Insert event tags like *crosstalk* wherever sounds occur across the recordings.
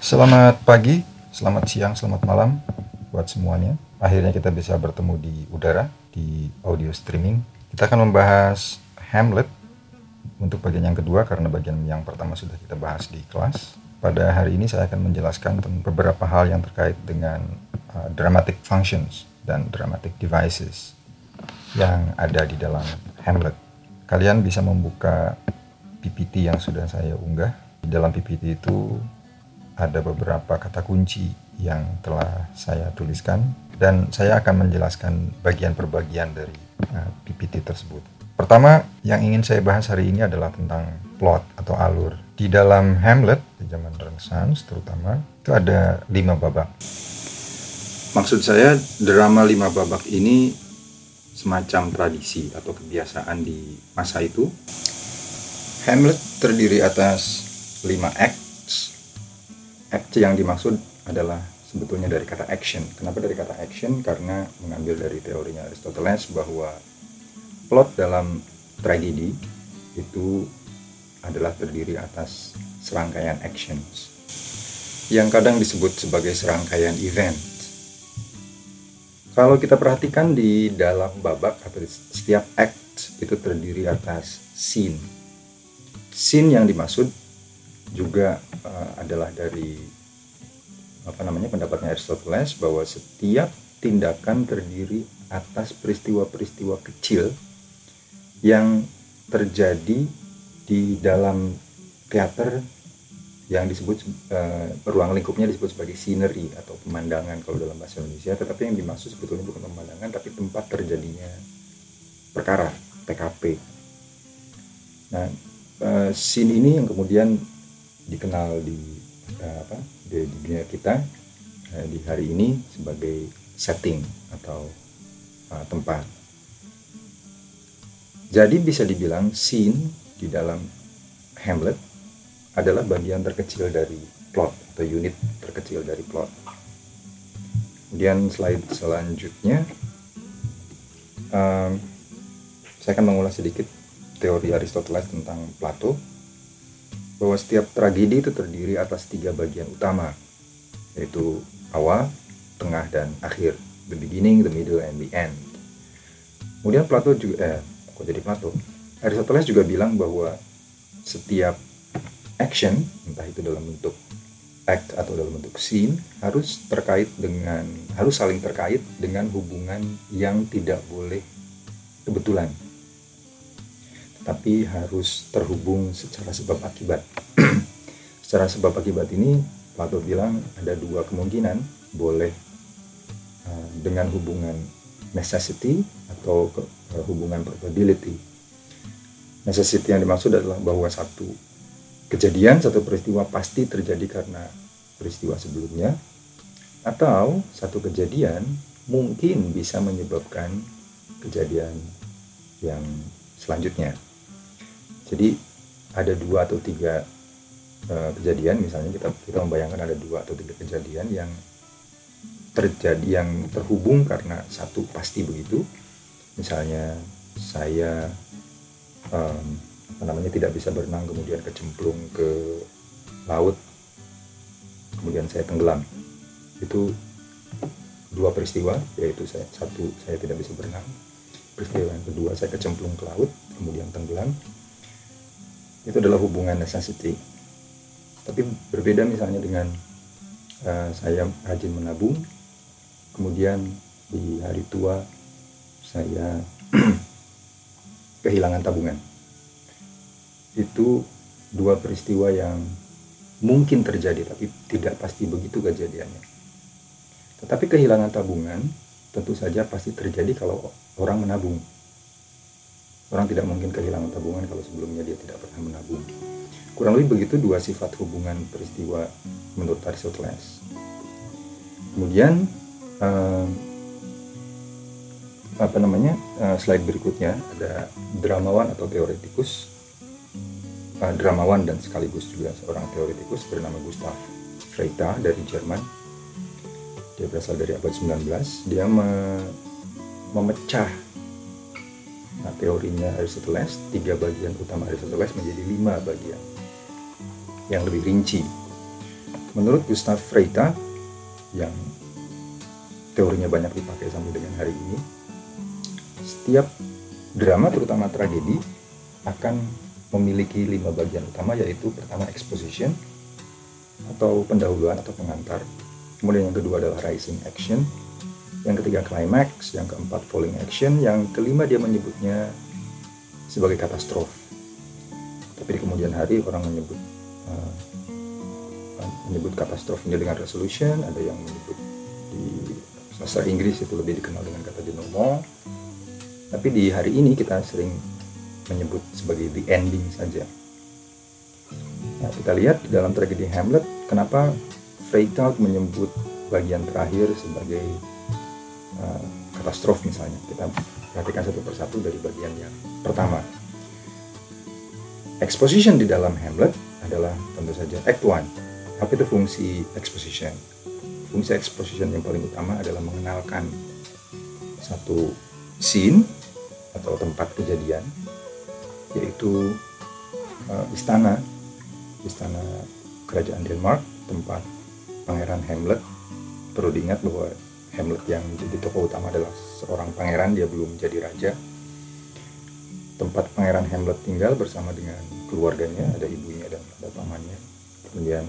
Selamat pagi, selamat siang, selamat malam buat semuanya. Akhirnya kita bisa bertemu di udara, di audio streaming. Kita akan membahas Hamlet untuk bagian yang kedua karena bagian yang pertama sudah kita bahas di kelas. Pada hari ini saya akan menjelaskan tentang beberapa hal yang terkait dengan uh, dramatic functions dan dramatic devices yang ada di dalam Hamlet. Kalian bisa membuka PPT yang sudah saya unggah. Di dalam PPT itu ada beberapa kata kunci yang telah saya tuliskan dan saya akan menjelaskan bagian per bagian dari uh, PPT tersebut. Pertama, yang ingin saya bahas hari ini adalah tentang plot atau alur. Di dalam Hamlet, di zaman Renaissance terutama, itu ada lima babak. Maksud saya, drama lima babak ini semacam tradisi atau kebiasaan di masa itu. Hamlet terdiri atas lima acts. Act yang dimaksud adalah sebetulnya dari kata action. Kenapa dari kata action? Karena mengambil dari teorinya Aristoteles bahwa plot dalam tragedi itu adalah terdiri atas serangkaian actions yang kadang disebut sebagai serangkaian event. Kalau kita perhatikan di dalam babak atau setiap act itu terdiri atas scene. Scene yang dimaksud juga uh, adalah dari apa namanya pendapatnya Aristoteles bahwa setiap tindakan terdiri atas peristiwa-peristiwa kecil yang terjadi di dalam teater yang disebut uh, ruang lingkupnya disebut sebagai scenery atau pemandangan kalau dalam bahasa Indonesia. Tetapi yang dimaksud sebetulnya bukan pemandangan tapi tempat terjadinya perkara TKP nah uh, scene ini yang kemudian dikenal di uh, apa di, dunia kita uh, di hari ini sebagai setting atau uh, tempat jadi bisa dibilang scene di dalam Hamlet adalah bagian terkecil dari plot atau unit terkecil dari plot. Kemudian slide selanjutnya, um, saya akan mengulas sedikit teori Aristoteles tentang Plato bahwa setiap tragedi itu terdiri atas tiga bagian utama yaitu awal, tengah, dan akhir the beginning, the middle, and the end. Kemudian Plato juga eh, kok jadi Plato Aristoteles juga bilang bahwa setiap action entah itu dalam bentuk act atau dalam bentuk scene harus terkait dengan harus saling terkait dengan hubungan yang tidak boleh kebetulan tetapi harus terhubung secara sebab akibat *clears throat* secara sebab akibat ini Plato bilang ada dua kemungkinan boleh uh, dengan hubungan necessity atau ke, uh, hubungan probability. Necessity yang dimaksud adalah bahwa satu kejadian, satu peristiwa pasti terjadi karena peristiwa sebelumnya, atau satu kejadian mungkin bisa menyebabkan kejadian yang selanjutnya. Jadi ada dua atau tiga uh, kejadian, misalnya kita kita membayangkan ada dua atau tiga kejadian yang terjadi yang terhubung karena satu pasti begitu. Misalnya saya um, namanya tidak bisa berenang kemudian kecemplung ke laut kemudian saya tenggelam. Itu dua peristiwa yaitu saya satu saya tidak bisa berenang. Peristiwa yang kedua saya kecemplung ke laut kemudian tenggelam itu adalah hubungan necessity tapi berbeda misalnya dengan uh, saya rajin menabung kemudian di hari tua saya *clears throat* kehilangan tabungan. Itu dua peristiwa yang mungkin terjadi tapi tidak pasti begitu kejadiannya. Tetapi kehilangan tabungan tentu saja pasti terjadi kalau orang menabung orang tidak mungkin kehilangan tabungan kalau sebelumnya dia tidak pernah menabung. Kurang lebih begitu dua sifat hubungan peristiwa menurut Aristoteles. Kemudian uh, apa namanya uh, slide berikutnya ada dramawan atau teoretikus. Uh, dramawan dan sekaligus juga seorang teoretikus bernama Gustav Freyta dari Jerman. Dia berasal dari abad 19 dia me memecah nah, teorinya Aristoteles tiga bagian utama Aristoteles menjadi lima bagian yang lebih rinci. Menurut Gustav Freyta yang teorinya banyak dipakai sampai dengan hari ini, setiap drama terutama tragedi akan memiliki lima bagian utama yaitu pertama exposition atau pendahuluan atau pengantar, kemudian yang kedua adalah rising action, yang ketiga climax, yang keempat falling action, yang kelima dia menyebutnya sebagai katastrofe. Tapi di kemudian hari orang menyebut uh, menyebut katastrofe ini dengan resolution, ada yang menyebut di sastra Inggris itu lebih dikenal dengan kata denouement. Tapi di hari ini kita sering menyebut sebagai the ending saja. Nah, kita lihat dalam tragedi Hamlet, kenapa Freytag menyebut bagian terakhir sebagai uh, katastrofe misalnya. Kita perhatikan satu persatu dari bagian yang pertama. Exposition di dalam Hamlet adalah tentu saja act one. Apa itu fungsi exposition? Fungsi exposition yang paling utama adalah mengenalkan satu scene atau tempat kejadian yaitu uh, istana istana kerajaan Denmark tempat pangeran Hamlet perlu diingat bahwa Hamlet yang menjadi tokoh utama adalah seorang pangeran dia belum menjadi raja. Tempat pangeran Hamlet tinggal bersama dengan keluarganya ada ibunya dan ada pamannya. Kemudian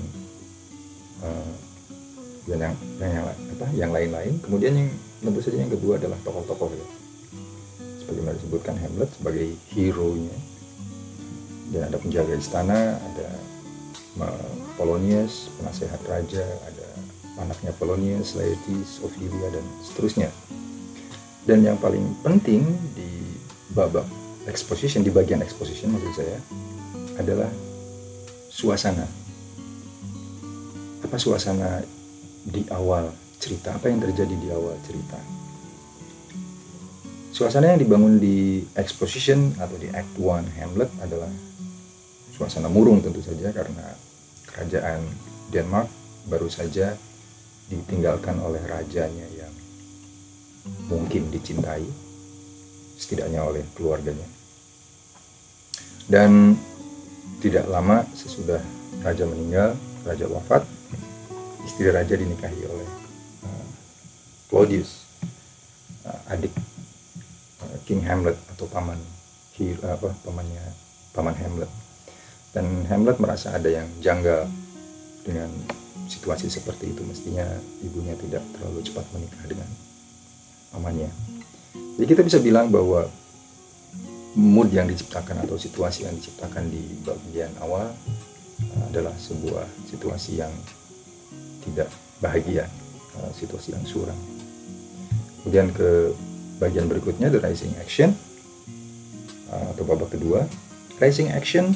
uh, dan yang yang yang apa yang lain-lain. Kemudian yang tentu saja yang kedua adalah tokoh-tokoh ya. Sebagaimana disebutkan Hamlet sebagai hero nya dan ada penjaga istana ada Polonius penasehat raja ada anaknya Polonius Laertes Ophelia dan seterusnya. Dan yang paling penting di babak exposition di bagian exposition maksud saya adalah suasana. Apa suasana di awal cerita? Apa yang terjadi di awal cerita? Suasana yang dibangun di exposition atau di act 1 Hamlet adalah suasana murung tentu saja karena kerajaan Denmark baru saja ditinggalkan oleh rajanya yang mungkin dicintai setidaknya oleh keluarganya. Dan tidak lama sesudah raja meninggal raja wafat istri raja dinikahi oleh uh, Claudius uh, adik King Hamlet atau paman apa pamannya paman Hamlet. Dan Hamlet merasa ada yang janggal dengan situasi seperti itu mestinya ibunya tidak terlalu cepat menikah dengan pamannya jadi kita bisa bilang bahwa mood yang diciptakan atau situasi yang diciptakan di bagian awal uh, adalah sebuah situasi yang tidak bahagia uh, situasi yang suram. Kemudian ke bagian berikutnya the rising action uh, atau babak kedua rising action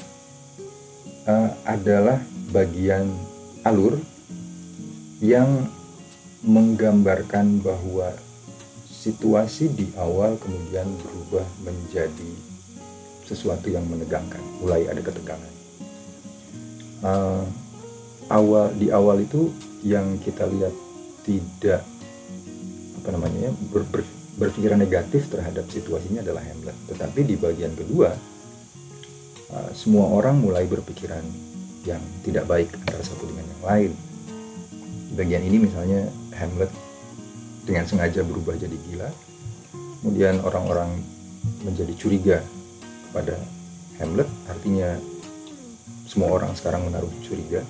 adalah bagian alur yang menggambarkan bahwa situasi di awal kemudian berubah menjadi sesuatu yang menegangkan mulai ada ketegangan uh, awal di awal itu yang kita lihat tidak apa namanya ber, ber, berpikiran negatif terhadap situasinya adalah Hamlet. Tetapi di bagian kedua, uh, semua orang mulai berpikiran yang tidak baik antara satu dengan yang lain. Bagian ini misalnya Hamlet dengan sengaja berubah jadi gila. Kemudian orang-orang menjadi curiga pada Hamlet, artinya semua orang sekarang menaruh curiga.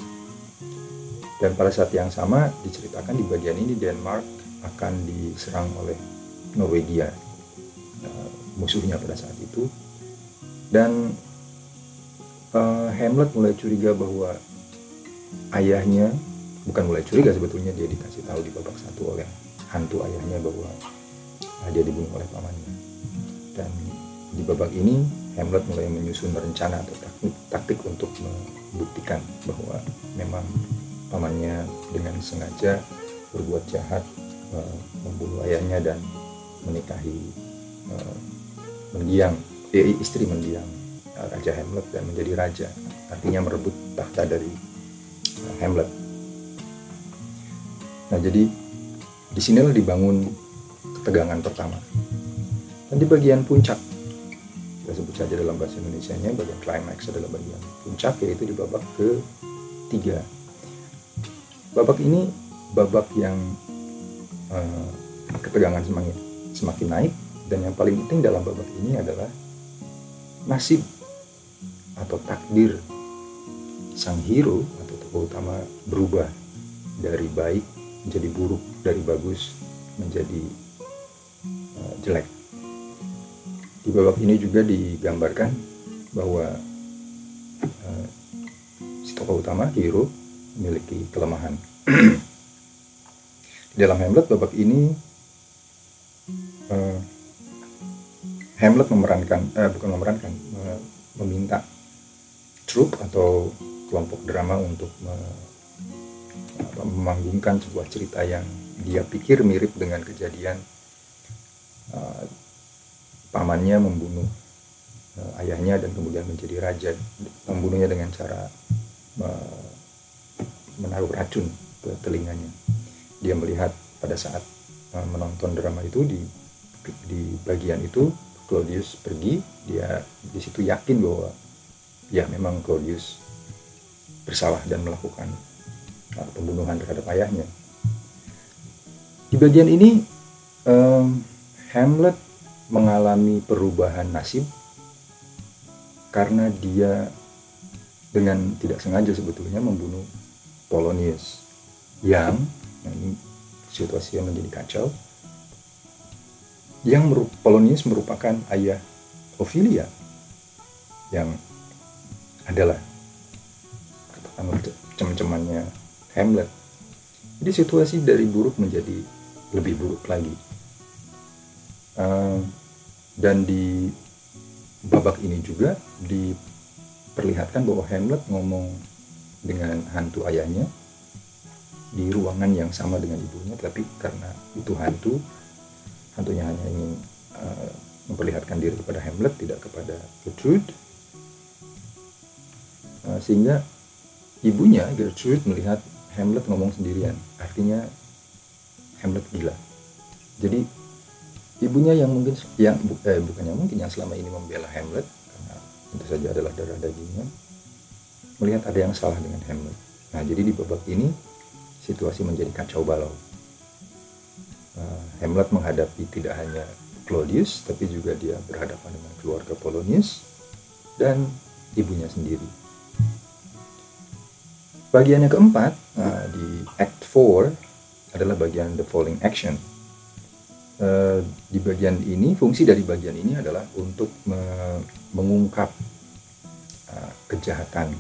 Dan pada saat yang sama diceritakan di bagian ini Denmark akan diserang oleh Norwegia uh, musuhnya pada saat itu dan uh, Hamlet mulai curiga bahwa ayahnya bukan mulai curiga sebetulnya dia dikasih tahu di babak satu oleh hantu ayahnya bahwa uh, dia dibunuh oleh pamannya. Dan di babak ini Hamlet mulai menyusun rencana atau taktik, taktik untuk membuktikan bahwa memang pamannya dengan sengaja berbuat jahat uh, membunuh ayahnya dan menikahi uh, mendiang eh, istri mendiang uh, Raja Hamlet dan menjadi raja. Artinya merebut tahta dari Hamlet nah jadi di sinilah dibangun ketegangan pertama. Dan di bagian puncak kita sebut saja dalam bahasa Indonesia nya bagian climax adalah bagian puncak yaitu di babak ke tiga babak ini babak yang uh, ketegangan semakin semakin naik dan yang paling penting dalam babak ini adalah nasib atau takdir sang hero atau tokoh utama berubah dari baik menjadi buruk, dari bagus menjadi uh, jelek. Di babak ini juga digambarkan bahwa uh, si tokoh utama hero memiliki kelemahan. *clears throat* Di dalam Hamlet babak ini uh, Hamlet memerankan, uh, bukan memerankan, uh, meminta troupe atau kelompok drama untuk memanggungkan sebuah cerita yang dia pikir mirip dengan kejadian uh, pamannya membunuh uh, ayahnya dan kemudian menjadi raja membunuhnya dengan cara uh, menaruh racun ke telinganya. Dia melihat pada saat uh, menonton drama itu di di bagian itu Claudius pergi dia di situ yakin bahwa ya memang Claudius bersalah dan melakukan pembunuhan terhadap ayahnya. Di bagian ini um, Hamlet mengalami perubahan nasib karena dia dengan tidak sengaja sebetulnya membunuh Polonius yang nah ini situasinya menjadi kacau yang Polonius merupakan ayah Ophelia yang adalah cem-cemannya Hamlet. Jadi situasi dari buruk menjadi lebih buruk lagi. Uh, dan di babak ini juga diperlihatkan bahwa Hamlet ngomong dengan hantu ayahnya di ruangan yang sama dengan ibunya, tapi karena itu hantu, hantunya hanya ingin uh, memperlihatkan diri kepada Hamlet, tidak kepada Gertrude, uh, sehingga ibunya Gertrude melihat Hamlet ngomong sendirian. Artinya Hamlet gila. Jadi ibunya yang mungkin yang eh, bukan yang mungkin yang selama ini membela Hamlet karena tentu saja adalah darah dagingnya melihat ada yang salah dengan Hamlet. Nah jadi di babak ini situasi menjadi kacau balau. Uh, Hamlet menghadapi tidak hanya Claudius tapi juga dia berhadapan dengan keluarga Polonius dan ibunya sendiri Bagian yang keempat uh, di Act 4 adalah bagian the following action. Uh, di bagian ini, fungsi dari bagian ini adalah untuk me mengungkap uh, kejahatan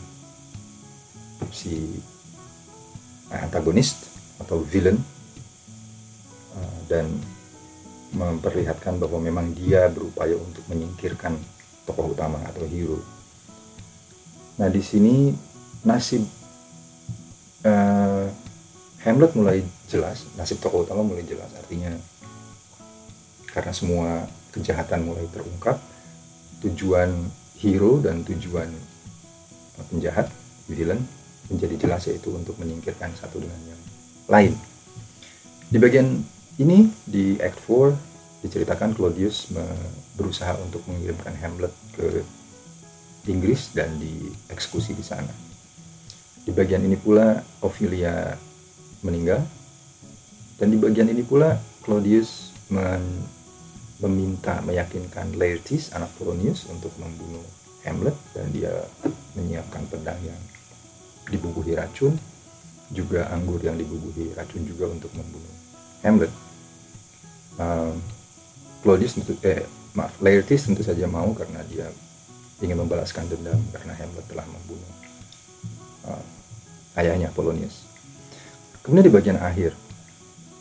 si antagonis atau villain uh, dan memperlihatkan bahwa memang dia berupaya untuk menyingkirkan tokoh utama atau hero. Nah, di sini nasib uh, Hamlet mulai jelas nasib tokoh utama mulai jelas artinya. Karena semua kejahatan mulai terungkap tujuan hero dan tujuan penjahat villain menjadi jelas yaitu untuk menyingkirkan satu dengan yang lain. Di bagian ini di Act 4 diceritakan Claudius berusaha untuk mengirimkan Hamlet ke Inggris dan dieksekusi di sana. Di bagian ini pula Ophelia meninggal. Dan di bagian ini pula Claudius meminta meyakinkan Laertes anak Polonius untuk membunuh Hamlet. Dan dia menyiapkan pedang yang dibubuhi racun juga anggur yang dibubuhi racun juga untuk membunuh Hamlet. Uh, Claudius tentu, eh, maaf Laertes tentu saja mau karena dia ingin membalaskan dendam karena Hamlet telah membunuh uh, ayahnya Polonius. Kemudian di bagian akhir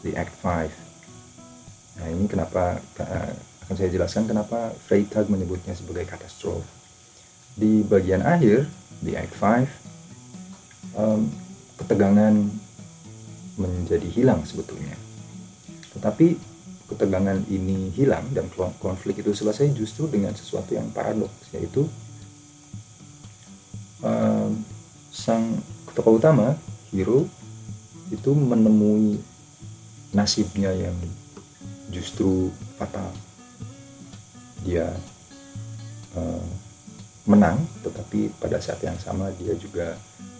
di Act 5. Nah, ini kenapa uh, akan saya jelaskan kenapa Freytag menyebutnya sebagai katastrofe. Di bagian akhir di Act 5 um, ketegangan menjadi hilang sebetulnya. Tetapi ketegangan ini hilang dan konflik itu selesai justru dengan sesuatu yang paradoks yaitu um, sang tokoh utama hero itu menemui nasibnya yang justru fatal. Dia uh, menang tetapi pada saat yang sama dia juga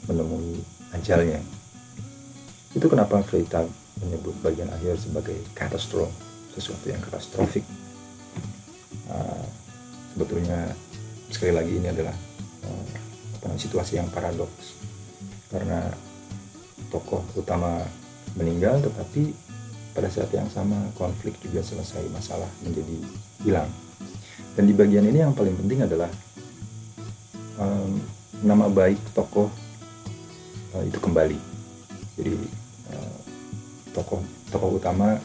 menemui ajalnya. Itu kenapa Freytag menyebut bagian akhir sebagai katastrof sesuatu yang katastrofik. Uh, sebetulnya sekali lagi ini adalah uh, situasi yang paradoks. Karena tokoh utama meninggal tetapi pada saat yang sama konflik juga selesai masalah menjadi hilang. Dan di bagian ini yang paling penting adalah um, nama baik tokoh uh, itu kembali. Jadi uh, tokoh tokoh utama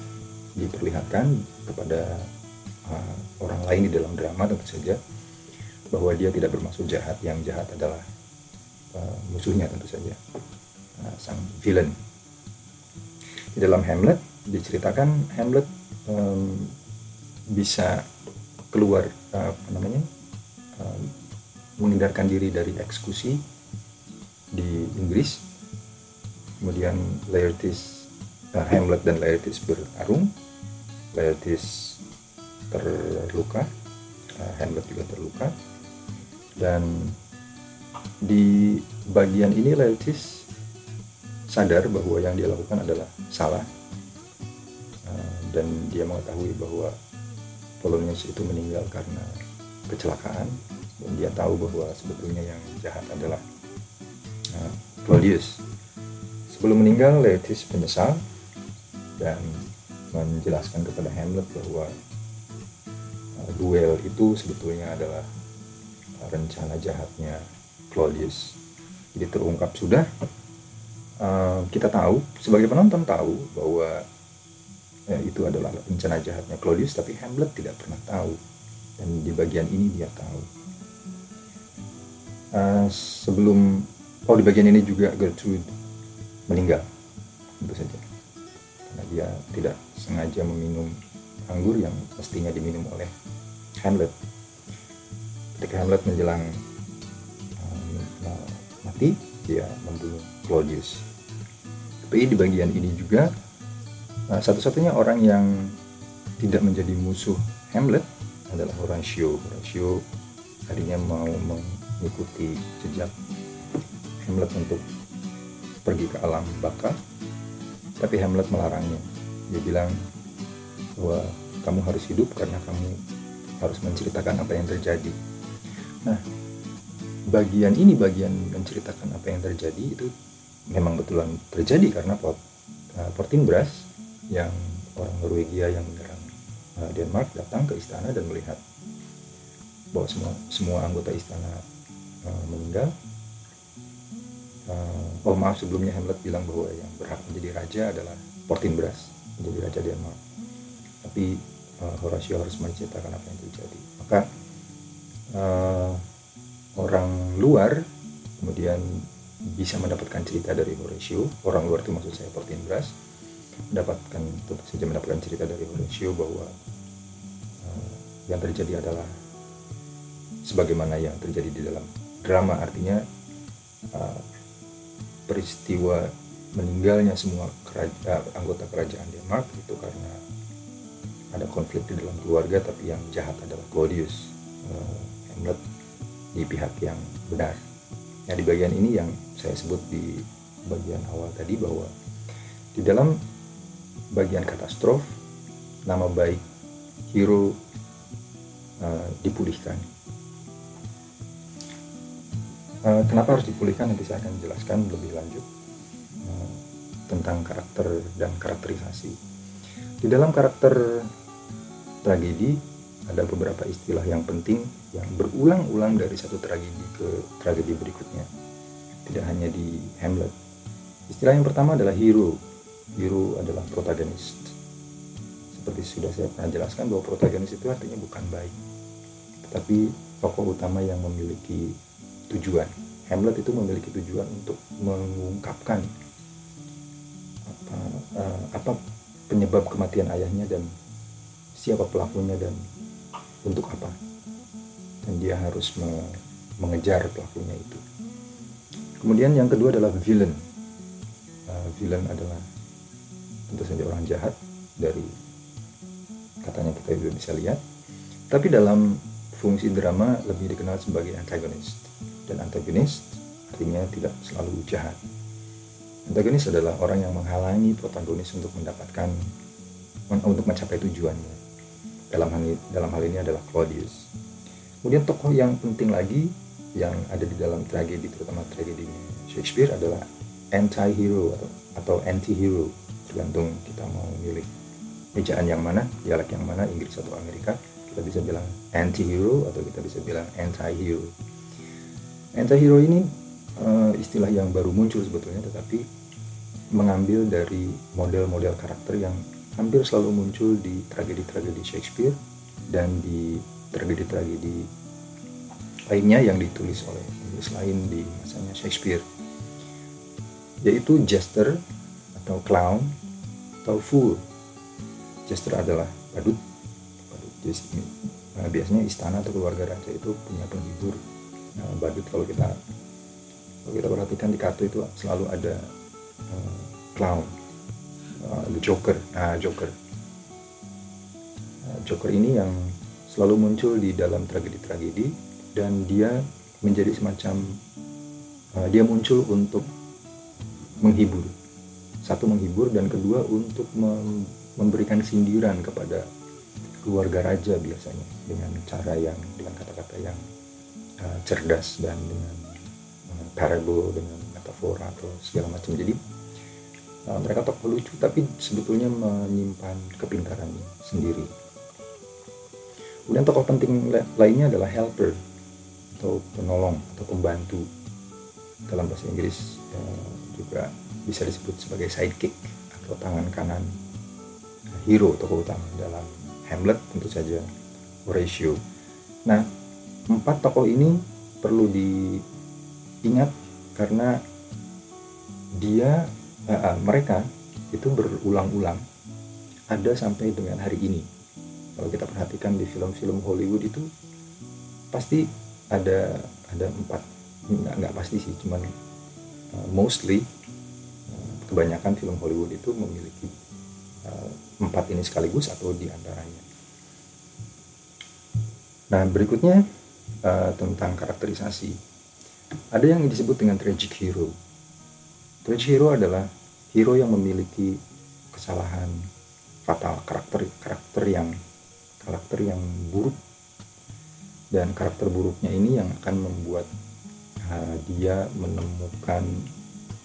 diperlihatkan kepada uh, orang lain di dalam drama tentu saja bahwa dia tidak bermaksud jahat. Yang jahat adalah uh, musuhnya tentu saja uh, sang villain. Di dalam Hamlet diceritakan Hamlet um, bisa keluar uh, apa namanya uh, menghindarkan diri dari eksekusi di Inggris. Kemudian Laertes uh, Hamlet dan Laertes berarung Laertes terluka uh, Hamlet juga terluka. Dan di bagian ini Laertes sadar bahwa yang dia lakukan adalah salah uh, dan dia mengetahui bahwa Polonius itu meninggal karena kecelakaan dan dia tahu bahwa sebetulnya yang jahat adalah uh, Claudius. Sebelum meninggal, Laertes menyesal dan menjelaskan kepada Hamlet bahwa uh, duel itu sebetulnya adalah rencana jahatnya Claudius. Jadi terungkap sudah. Uh, kita tahu sebagai penonton tahu bahwa ya, itu adalah rencana jahatnya Claudius, tapi Hamlet tidak pernah tahu. Dan di bagian ini dia tahu. Uh, sebelum oh di bagian ini juga Gertrude meninggal, tentu saja karena dia tidak sengaja meminum anggur yang mestinya diminum oleh Hamlet. Ketika Hamlet menjelang um, mati, dia membunuh Claudius. Tapi di bagian ini juga uh, satu-satunya orang yang tidak menjadi musuh Hamlet adalah Horatio. Horatio tadinya mau mengikuti jejak Hamlet untuk pergi ke alam baka tapi Hamlet melarangnya. Dia bilang bahwa kamu harus hidup karena kamu harus menceritakan apa yang terjadi. Nah, bagian ini bagian menceritakan apa yang terjadi itu memang betulan terjadi karena uh, Portinbras yang orang Norwegia yang menyerang uh, Denmark datang ke istana dan melihat bahwa semua semua anggota istana uh, meninggal. Uh, oh maaf sebelumnya Hamlet bilang bahwa yang berhak menjadi raja adalah Portinbras menjadi raja Denmark. Tapi uh, Horatio harus menceritakan apa yang terjadi. Maka uh, orang luar kemudian bisa mendapatkan cerita dari Horatio. Orang luar itu maksud saya Portinbras mendapatkan tentu saja mendapatkan cerita dari Horatio bahwa uh, yang terjadi adalah sebagaimana yang terjadi di dalam drama. Artinya uh, peristiwa meninggalnya semua keraja, anggota kerajaan Denmark itu karena ada konflik di dalam keluarga tapi yang jahat adalah Claudius uh, Hamlet di pihak yang benar. Nah di bagian ini yang saya sebut di bagian awal tadi bahwa di dalam bagian katastrof nama baik hero uh, dipulihkan. Uh, kenapa harus dipulihkan nanti saya akan jelaskan lebih lanjut uh, tentang karakter dan karakterisasi. Di dalam karakter tragedi ada beberapa istilah yang penting yang berulang-ulang dari satu tragedi ke tragedi berikutnya. Tidak hanya di Hamlet. Istilah yang pertama adalah hero. Hero adalah protagonis. Seperti sudah saya pernah jelaskan bahwa protagonis itu artinya bukan baik, tetapi tokoh utama yang memiliki tujuan. Hamlet itu memiliki tujuan untuk mengungkapkan apa, uh, apa penyebab kematian ayahnya dan siapa pelakunya dan untuk apa. Dan dia harus me mengejar pelakunya itu. Kemudian yang kedua adalah villain. Uh, villain adalah tentu saja orang jahat dari katanya kita juga bisa lihat. Tapi dalam fungsi drama lebih dikenal sebagai antagonist dan antagonis artinya tidak selalu jahat. Antagonis adalah orang yang menghalangi protagonis untuk mendapatkan untuk mencapai tujuannya. Dalam hal dalam hal ini adalah Claudius. Kemudian tokoh yang penting lagi yang ada di dalam tragedi terutama tragedi Shakespeare adalah anti-hero atau, atau anti-hero tergantung kita mau milih ejaan yang mana, dialek yang mana, Inggris atau Amerika kita bisa bilang anti-hero atau kita bisa bilang anti-hero anti-hero ini uh, istilah yang baru muncul sebetulnya tetapi mengambil dari model-model karakter yang hampir selalu muncul di tragedi-tragedi Shakespeare dan di tragedi-tragedi lainnya yang ditulis oleh penulis lain di masanya Shakespeare. Yaitu jester atau clown atau fool. Jester adalah badut. Badut. Nah, biasanya istana atau keluarga raja itu punya penghibur. Nah, badut kalau kita kalau kita perhatikan di kartu itu selalu ada uh, clown uh, the Joker. Nah Joker. Uh, Joker ini yang selalu muncul di dalam tragedi-tragedi dan dia menjadi semacam uh, dia muncul untuk menghibur. Satu menghibur dan kedua untuk mem memberikan sindiran kepada keluarga raja biasanya dengan cara yang dengan kata-kata yang cerdas dan dengan uh, parable dengan metafora atau segala macam. Jadi uh, mereka tokoh lucu tapi sebetulnya menyimpan kepintaran sendiri. Kemudian tokoh penting lainnya adalah helper atau penolong atau pembantu. Dalam bahasa Inggris uh, juga bisa disebut sebagai sidekick atau tangan kanan. Hero tokoh utama dalam Hamlet tentu saja Horatio. Nah empat tokoh ini perlu diingat karena dia uh, mereka itu berulang-ulang. Ada sampai dengan hari ini. Kalau kita perhatikan di film-film Hollywood itu pasti ada ada empat nggak nggak pasti sih cuman uh, mostly uh, kebanyakan film Hollywood itu memiliki uh, empat ini sekaligus atau di antaranya nah berikutnya uh, tentang karakterisasi. Ada yang disebut dengan tragic hero. Tragic hero adalah hero yang memiliki kesalahan fatal karakter karakter yang karakter yang buruk. Dan karakter buruknya ini yang akan membuat uh, dia menemukan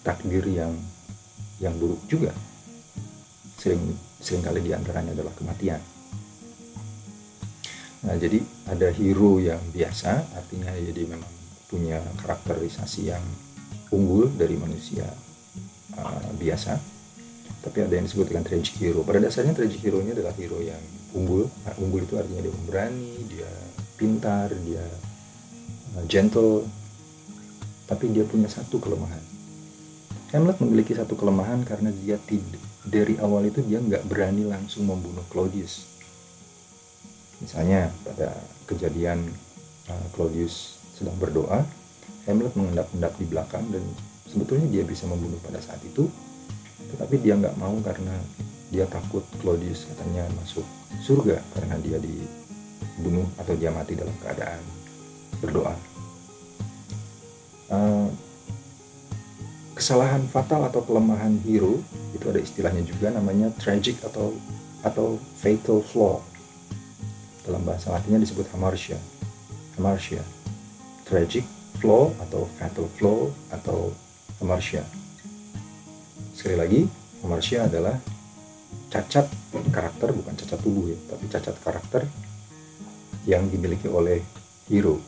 takdir yang yang buruk juga. Sering sering kali di antaranya adalah kematian. Nah jadi ada hero yang biasa artinya jadi memang punya karakterisasi yang unggul dari manusia uh, biasa. Tapi ada yang disebut dengan tragic hero. Pada dasarnya tragic hero ini adalah hero yang unggul. Nah, unggul itu artinya dia pemberani dia pintar dia uh, gentle. Tapi dia punya satu kelemahan. Hamlet memiliki satu kelemahan karena dia tidak dari awal itu dia nggak berani langsung membunuh Claudius. Misalnya pada kejadian uh, Claudius sedang berdoa Hamlet mengendap-endap di belakang dan sebetulnya dia bisa membunuh pada saat itu tetapi dia nggak mau karena dia takut Claudius katanya masuk surga karena dia dibunuh atau dia mati dalam keadaan berdoa. Uh, kesalahan fatal atau kelemahan hero itu ada istilahnya juga namanya tragic atau atau fatal flaw. Dalam bahasa latinnya disebut hamartia. Hamartia. Tragic flaw atau fatal flaw atau Hamartia. Sekali lagi, Hamartia adalah cacat karakter, bukan cacat tubuh ya, tapi cacat karakter yang dimiliki oleh hero.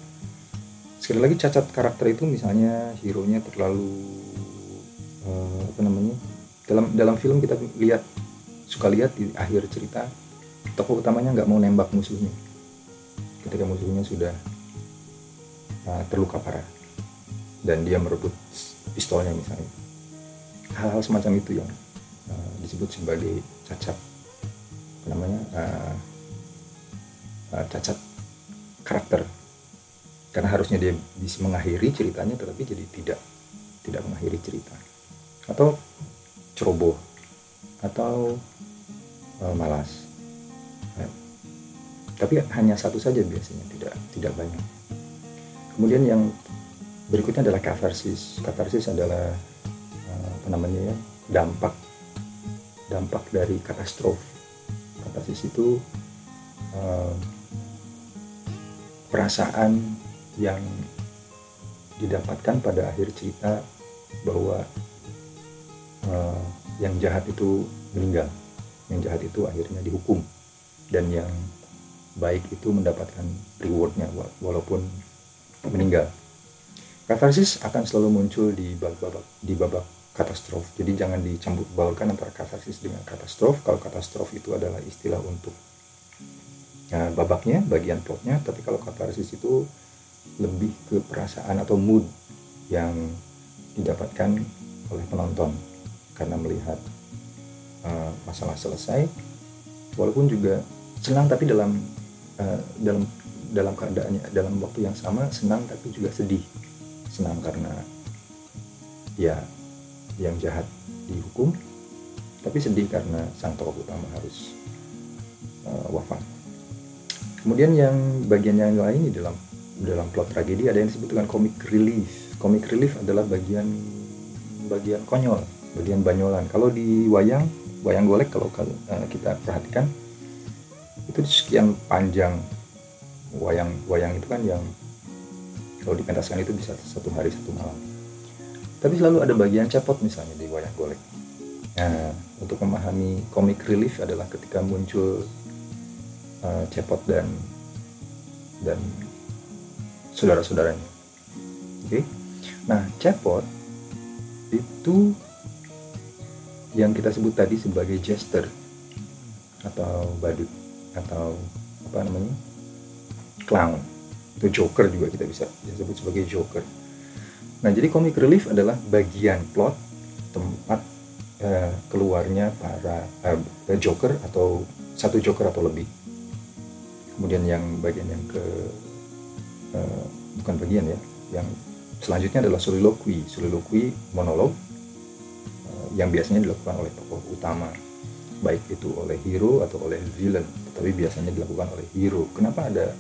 Sekali lagi cacat karakter itu misalnya hero-nya terlalu uh, apa namanya? Dalam dalam film kita lihat suka lihat di akhir cerita tokoh utamanya nggak mau nembak musuhnya ketika musuhnya sudah uh, terluka parah dan dia merebut pistolnya misalnya. Hal-hal semacam itu yang uh, disebut sebagai cacat. Apa namanya? Uh, uh, cacat karakter. Karena harusnya dia bisa mengakhiri ceritanya tetapi jadi tidak tidak mengakhiri cerita. Atau ceroboh. Atau uh, malas. Ya. tapi hanya satu saja biasanya tidak tidak banyak. Kemudian yang berikutnya adalah katarsis. Katarsis adalah uh, apa namanya ya dampak dampak dari katastrof. Katarsis itu uh, perasaan yang didapatkan pada akhir cerita bahwa uh, yang jahat itu meninggal, yang jahat itu akhirnya dihukum, dan yang baik itu mendapatkan rewardnya walaupun meninggal. Katarsis akan selalu muncul di babak di babak katastrof. Jadi jangan dicampur baurkan antara katarsis dengan katastrof. Kalau katastrof itu adalah istilah untuk uh, babaknya, bagian plotnya, tapi kalau katarsis itu lebih ke perasaan atau mood yang didapatkan oleh penonton karena melihat uh, masalah selesai walaupun juga senang tapi dalam uh, dalam dalam keadaannya dalam waktu yang sama senang tapi juga sedih senang karena ya yang jahat dihukum tapi sedih karena sang tokoh utama harus uh, wafat kemudian yang bagian yang lain di dalam dalam plot tragedi ada yang disebut dengan comic relief. Comic relief adalah bagian bagian konyol, bagian banyolan. Kalau di wayang, wayang golek kalau uh, kita perhatikan itu sekian panjang wayang wayang itu kan yang kalau dipentaskan itu bisa satu hari satu malam. Tapi selalu ada bagian cepot misalnya di wayang golek. Nah, untuk memahami comic relief adalah ketika muncul uh, cepot dan dan saudara-saudaranya. Oke. Nah, cepot itu yang kita sebut tadi sebagai jester atau badut atau apa namanya? clown. Itu joker juga kita bisa disebut sebagai joker. Nah, jadi comic relief adalah bagian plot tempat uh, keluarnya para uh, joker atau satu joker atau lebih. Kemudian yang bagian yang ke uh, bukan bagian ya yang selanjutnya adalah soliloquy soliloquy monolog uh, yang biasanya dilakukan oleh tokoh utama baik itu oleh hero atau oleh villain tapi biasanya dilakukan oleh hero kenapa ada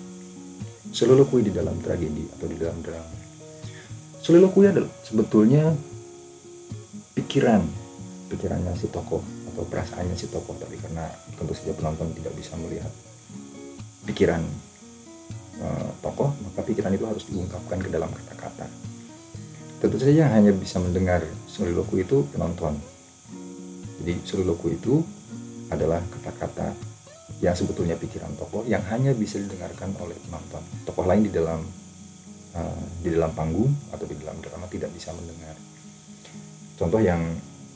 soliloquy di dalam tragedi atau di dalam drama. Soliloquy adalah sebetulnya pikiran pikirannya si tokoh atau perasaannya si tokoh tapi karena tentu saja penonton tidak bisa melihat pikiran uh, tokoh maka pikiran itu harus diungkapkan ke dalam kata-kata. Tentu saja hanya bisa mendengar soliloquy itu penonton. Jadi soliloquy itu adalah kata-kata yang sebetulnya pikiran tokoh yang hanya bisa didengarkan oleh penonton tokoh lain di dalam uh, di dalam panggung atau di dalam drama tidak bisa mendengar. Contoh yang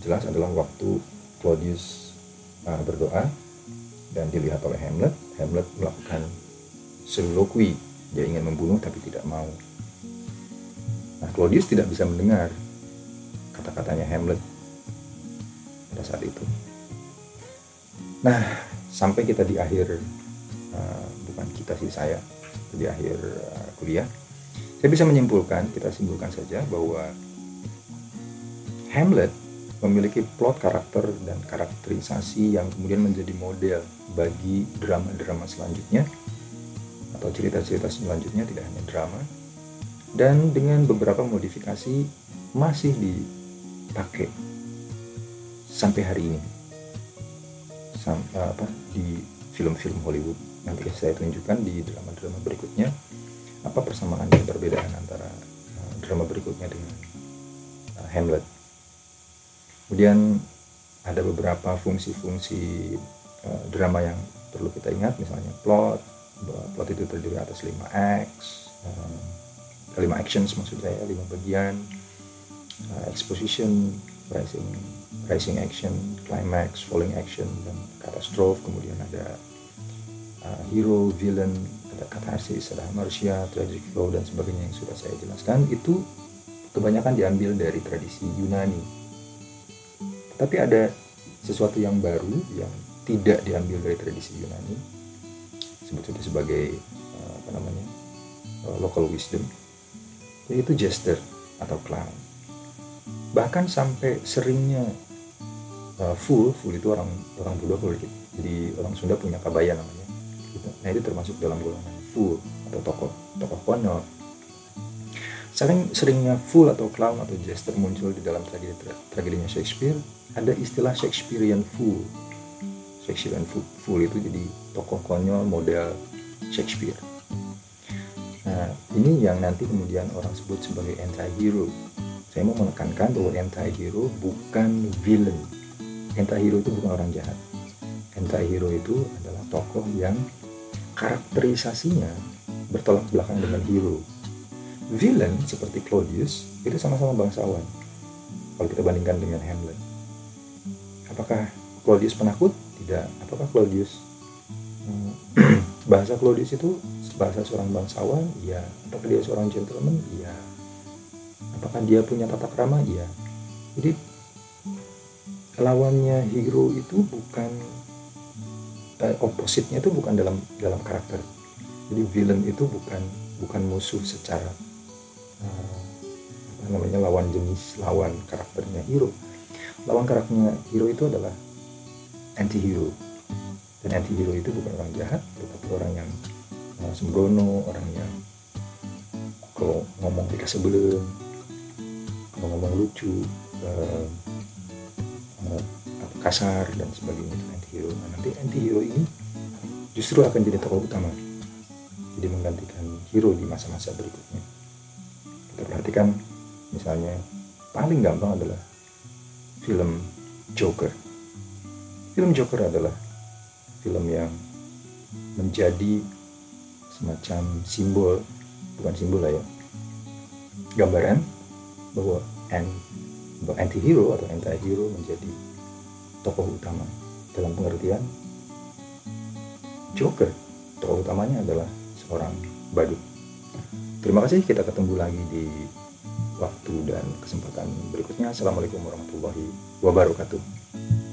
jelas adalah waktu Claudius uh, berdoa dan dilihat oleh Hamlet Hamlet melakukan soliloquy. Dia ingin membunuh tapi tidak mau. Nah Claudius tidak bisa mendengar kata-katanya Hamlet pada saat itu. Nah sampai kita di akhir uh, bukan kita sih saya di akhir uh, kuliah saya bisa menyimpulkan kita simpulkan saja bahwa Hamlet memiliki plot karakter dan karakterisasi yang kemudian menjadi model bagi drama-drama selanjutnya atau cerita-cerita selanjutnya tidak hanya drama dan dengan beberapa modifikasi masih dipakai sampai hari ini sampai apa di film-film Hollywood. Nanti saya tunjukkan di drama-drama berikutnya apa persamaan dan perbedaan antara uh, drama berikutnya dengan uh, Hamlet. Kemudian ada beberapa fungsi-fungsi uh, drama yang perlu kita ingat misalnya plot plot itu terdiri atas 5 acts 5 actions maksud saya 5 bagian exposition rising rising action climax falling action dan catastrophe kemudian ada uh, hero villain ada catharsis ada marcia tragic flow dan sebagainya yang sudah saya jelaskan. Itu kebanyakan diambil dari tradisi Yunani. Tapi ada sesuatu yang baru yang tidak diambil dari tradisi Yunani. Sebut sebagai uh, apa namanya uh, local wisdom yaitu jester atau clown bahkan sampai seringnya uh, full full itu orang orang Buddha kalau jadi orang Sunda punya kabaya namanya gitu. nah itu termasuk dalam golongan full atau tokoh tokoh konyol Sering seringnya fool atau clown atau jester muncul di dalam tragedi tragedinya Shakespeare, ada istilah Shakespearean fool. Shakespearean fool, fool itu jadi tokoh konyol model Shakespeare. Nah, ini yang nanti kemudian orang sebut sebagai anti-hero. Saya mau menekankan bahwa anti-hero bukan villain. Anti-hero itu bukan orang jahat. Anti-hero itu adalah tokoh yang karakterisasinya bertolak belakang dengan hero. Villain seperti Claudius itu sama-sama bangsawan kalau kita bandingkan dengan Hamlet. Apakah Claudius penakut? Tidak. Apakah Claudius hmm, *clears throat* bahasa Claudius itu bahasa seorang bangsawan? Iya. Apakah dia seorang gentleman? Iya apakah dia punya tata krama? Iya. Jadi lawannya hero itu bukan eh, opositnya itu bukan dalam dalam karakter. Jadi villain itu bukan bukan musuh secara apa namanya lawan jenis lawan karakternya hero. Lawan karakternya hero itu adalah anti hero dan anti hero itu bukan orang jahat tetapi orang yang uh, sembrono orang yang kalau ngomong dikasih sebelum ngomong lucu uh, uh, kasar dan sebagainya itu anti hero nah, nanti anti hero ini justru akan jadi tokoh utama. Jadi menggantikan hero di masa-masa berikutnya. Kita perhatikan misalnya paling gampang adalah film Joker. Film Joker adalah film yang menjadi semacam simbol bukan simbol lah ya gambaran bahwa anti hero atau anti hero menjadi tokoh utama dalam pengertian Joker tokoh utamanya adalah seorang badut Terima kasih, kita ketemu lagi di waktu dan kesempatan berikutnya. Assalamualaikum warahmatullahi wabarakatuh.